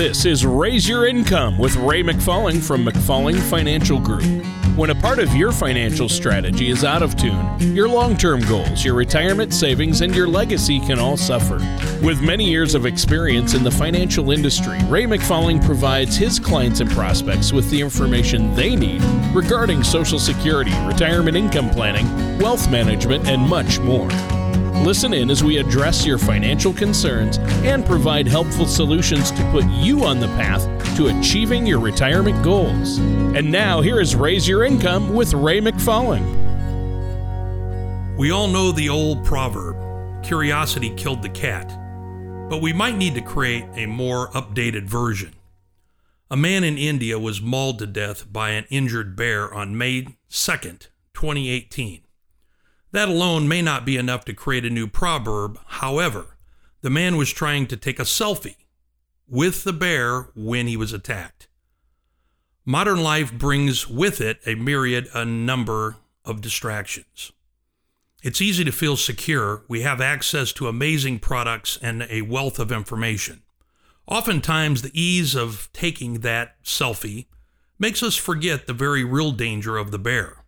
This is Raise Your Income with Ray McFalling from McFalling Financial Group. When a part of your financial strategy is out of tune, your long term goals, your retirement savings, and your legacy can all suffer. With many years of experience in the financial industry, Ray McFalling provides his clients and prospects with the information they need regarding Social Security, retirement income planning, wealth management, and much more. Listen in as we address your financial concerns and provide helpful solutions to put you on the path to achieving your retirement goals. And now, here is Raise Your Income with Ray McFalling. We all know the old proverb curiosity killed the cat, but we might need to create a more updated version. A man in India was mauled to death by an injured bear on May 2nd, 2018. That alone may not be enough to create a new proverb. However, the man was trying to take a selfie with the bear when he was attacked. Modern life brings with it a myriad, a number of distractions. It's easy to feel secure. We have access to amazing products and a wealth of information. Oftentimes, the ease of taking that selfie makes us forget the very real danger of the bear.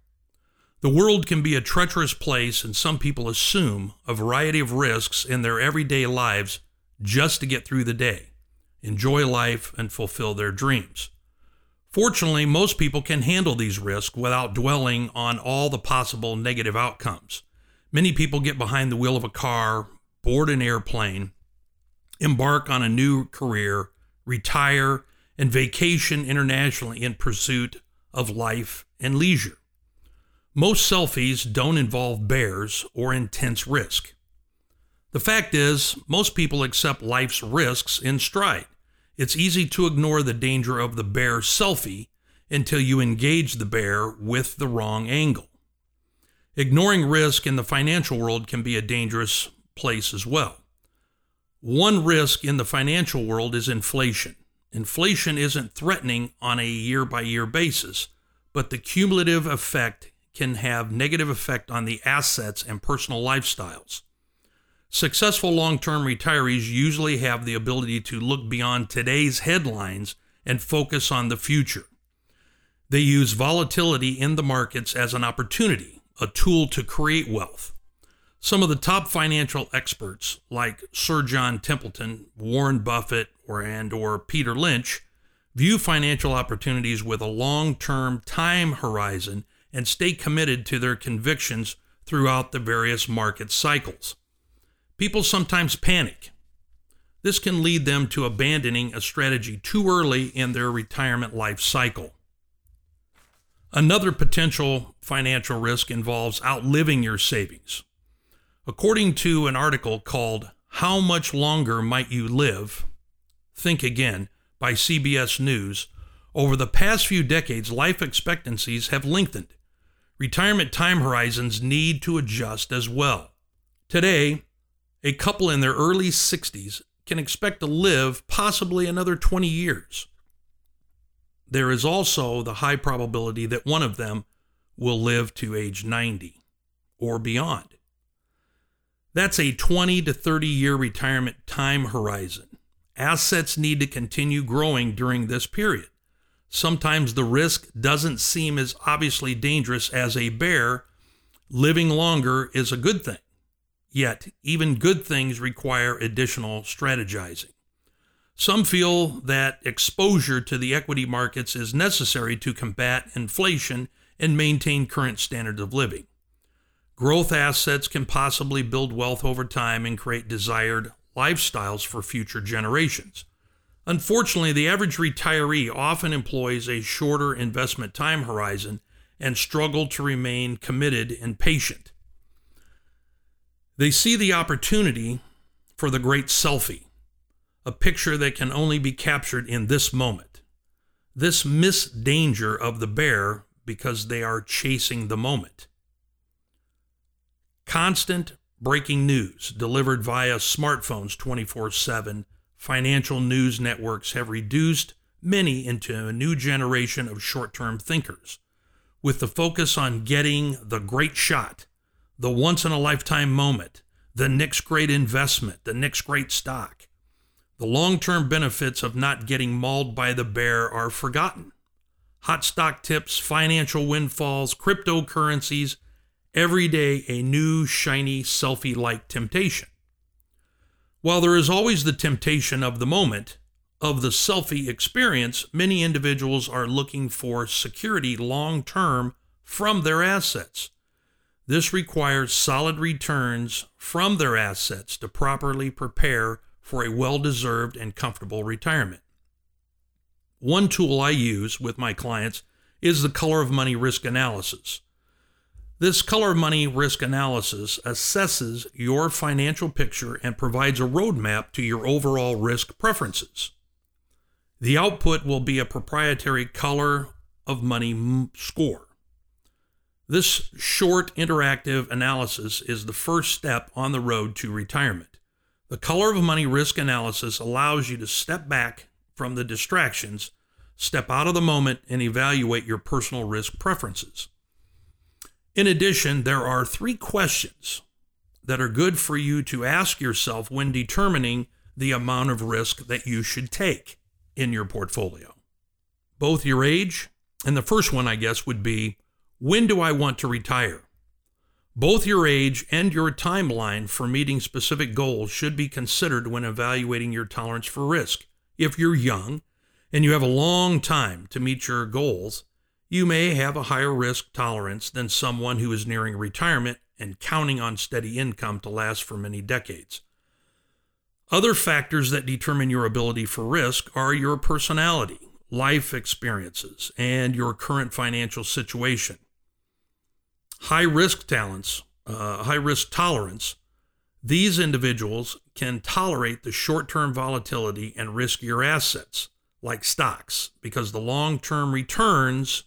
The world can be a treacherous place, and some people assume a variety of risks in their everyday lives just to get through the day, enjoy life, and fulfill their dreams. Fortunately, most people can handle these risks without dwelling on all the possible negative outcomes. Many people get behind the wheel of a car, board an airplane, embark on a new career, retire, and vacation internationally in pursuit of life and leisure. Most selfies don't involve bears or intense risk. The fact is, most people accept life's risks in stride. It's easy to ignore the danger of the bear selfie until you engage the bear with the wrong angle. Ignoring risk in the financial world can be a dangerous place as well. One risk in the financial world is inflation. Inflation isn't threatening on a year by year basis, but the cumulative effect can have negative effect on the assets and personal lifestyles. Successful long-term retirees usually have the ability to look beyond today's headlines and focus on the future. They use volatility in the markets as an opportunity, a tool to create wealth. Some of the top financial experts like Sir John Templeton, Warren Buffett, or and or Peter Lynch view financial opportunities with a long-term time horizon and stay committed to their convictions throughout the various market cycles. People sometimes panic. This can lead them to abandoning a strategy too early in their retirement life cycle. Another potential financial risk involves outliving your savings. According to an article called How Much Longer Might You Live? Think Again by CBS News, over the past few decades, life expectancies have lengthened retirement time horizons need to adjust as well. Today, a couple in their early 60s can expect to live possibly another 20 years. There is also the high probability that one of them will live to age 90 or beyond. That's a 20 to 30 year retirement time horizon. Assets need to continue growing during this period. Sometimes the risk doesn't seem as obviously dangerous as a bear. Living longer is a good thing. Yet, even good things require additional strategizing. Some feel that exposure to the equity markets is necessary to combat inflation and maintain current standards of living. Growth assets can possibly build wealth over time and create desired lifestyles for future generations. Unfortunately, the average retiree often employs a shorter investment time horizon and struggle to remain committed and patient. They see the opportunity for the great selfie, a picture that can only be captured in this moment. This miss danger of the bear because they are chasing the moment. Constant breaking news delivered via smartphones 24 7 financial news networks have reduced many into a new generation of short term thinkers, with the focus on getting the great shot, the once in a lifetime moment, the next great investment, the next great stock. The long term benefits of not getting mauled by the bear are forgotten. Hot stock tips, financial windfalls, cryptocurrencies, every day a new, shiny, selfie like temptation. While there is always the temptation of the moment, of the selfie experience, many individuals are looking for security long term from their assets. This requires solid returns from their assets to properly prepare for a well deserved and comfortable retirement. One tool I use with my clients is the color of money risk analysis. This color money risk analysis assesses your financial picture and provides a roadmap to your overall risk preferences. The output will be a proprietary color of money score. This short interactive analysis is the first step on the road to retirement. The color of money risk analysis allows you to step back from the distractions, step out of the moment, and evaluate your personal risk preferences. In addition, there are three questions that are good for you to ask yourself when determining the amount of risk that you should take in your portfolio. Both your age, and the first one, I guess, would be when do I want to retire? Both your age and your timeline for meeting specific goals should be considered when evaluating your tolerance for risk. If you're young and you have a long time to meet your goals, you may have a higher risk tolerance than someone who is nearing retirement and counting on steady income to last for many decades. Other factors that determine your ability for risk are your personality, life experiences, and your current financial situation high risk talents, uh, high risk tolerance, these individuals can tolerate the short term volatility and riskier assets like stocks because the long term returns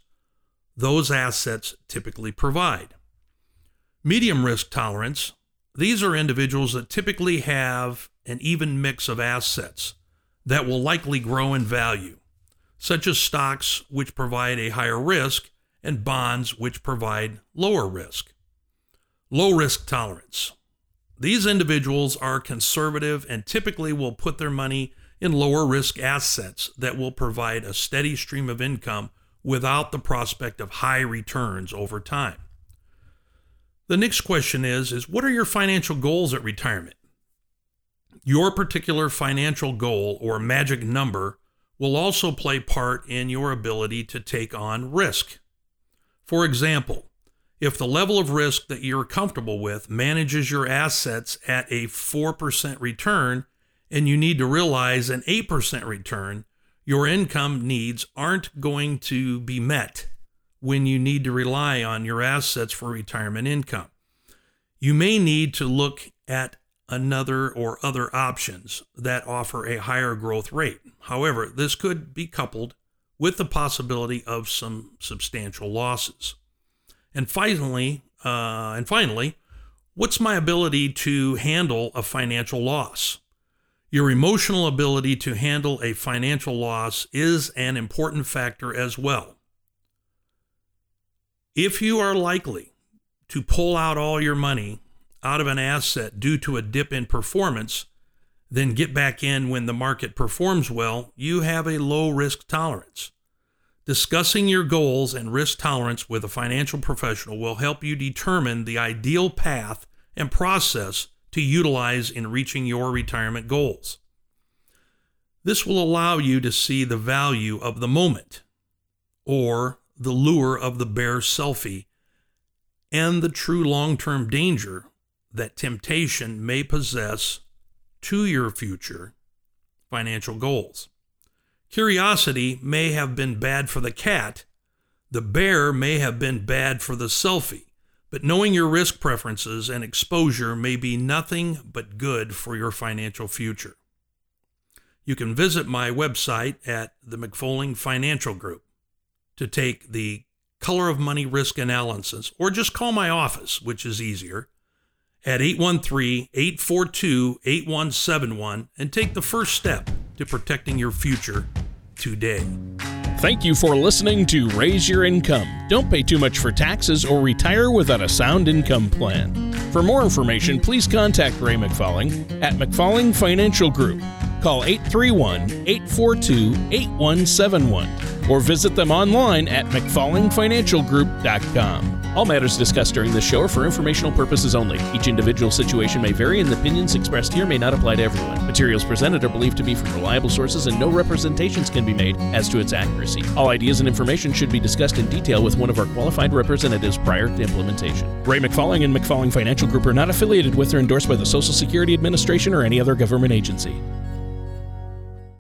those assets typically provide. Medium risk tolerance, these are individuals that typically have an even mix of assets that will likely grow in value, such as stocks, which provide a higher risk and bonds which provide lower risk. Low risk tolerance. These individuals are conservative and typically will put their money in lower risk assets that will provide a steady stream of income without the prospect of high returns over time. The next question is is what are your financial goals at retirement? Your particular financial goal or magic number will also play part in your ability to take on risk. For example, if the level of risk that you're comfortable with manages your assets at a 4% return and you need to realize an 8% return, your income needs aren't going to be met when you need to rely on your assets for retirement income. You may need to look at another or other options that offer a higher growth rate. However, this could be coupled with the possibility of some substantial losses. And finally, uh, and finally, what's my ability to handle a financial loss? Your emotional ability to handle a financial loss is an important factor as well. If you are likely to pull out all your money out of an asset due to a dip in performance, then get back in when the market performs well, you have a low risk tolerance. Discussing your goals and risk tolerance with a financial professional will help you determine the ideal path and process to utilize in reaching your retirement goals. This will allow you to see the value of the moment or the lure of the bear selfie and the true long term danger that temptation may possess to your future financial goals. Curiosity may have been bad for the cat, the bear may have been bad for the selfie, but knowing your risk preferences and exposure may be nothing but good for your financial future. You can visit my website at the McFalling Financial Group to take the color of money risk analysis, or just call my office, which is easier, at 813 842 8171 and take the first step to protecting your future today. Thank you for listening to Raise Your Income. Don't pay too much for taxes or retire without a sound income plan. For more information, please contact Ray McFalling at McFalling Financial Group Call 831 842 8171 or visit them online at McFallingFinancialGroup.com. All matters discussed during this show are for informational purposes only. Each individual situation may vary, and the opinions expressed here may not apply to everyone. Materials presented are believed to be from reliable sources, and no representations can be made as to its accuracy. All ideas and information should be discussed in detail with one of our qualified representatives prior to implementation. Ray McFalling and McFalling Financial Group are not affiliated with or endorsed by the Social Security Administration or any other government agency.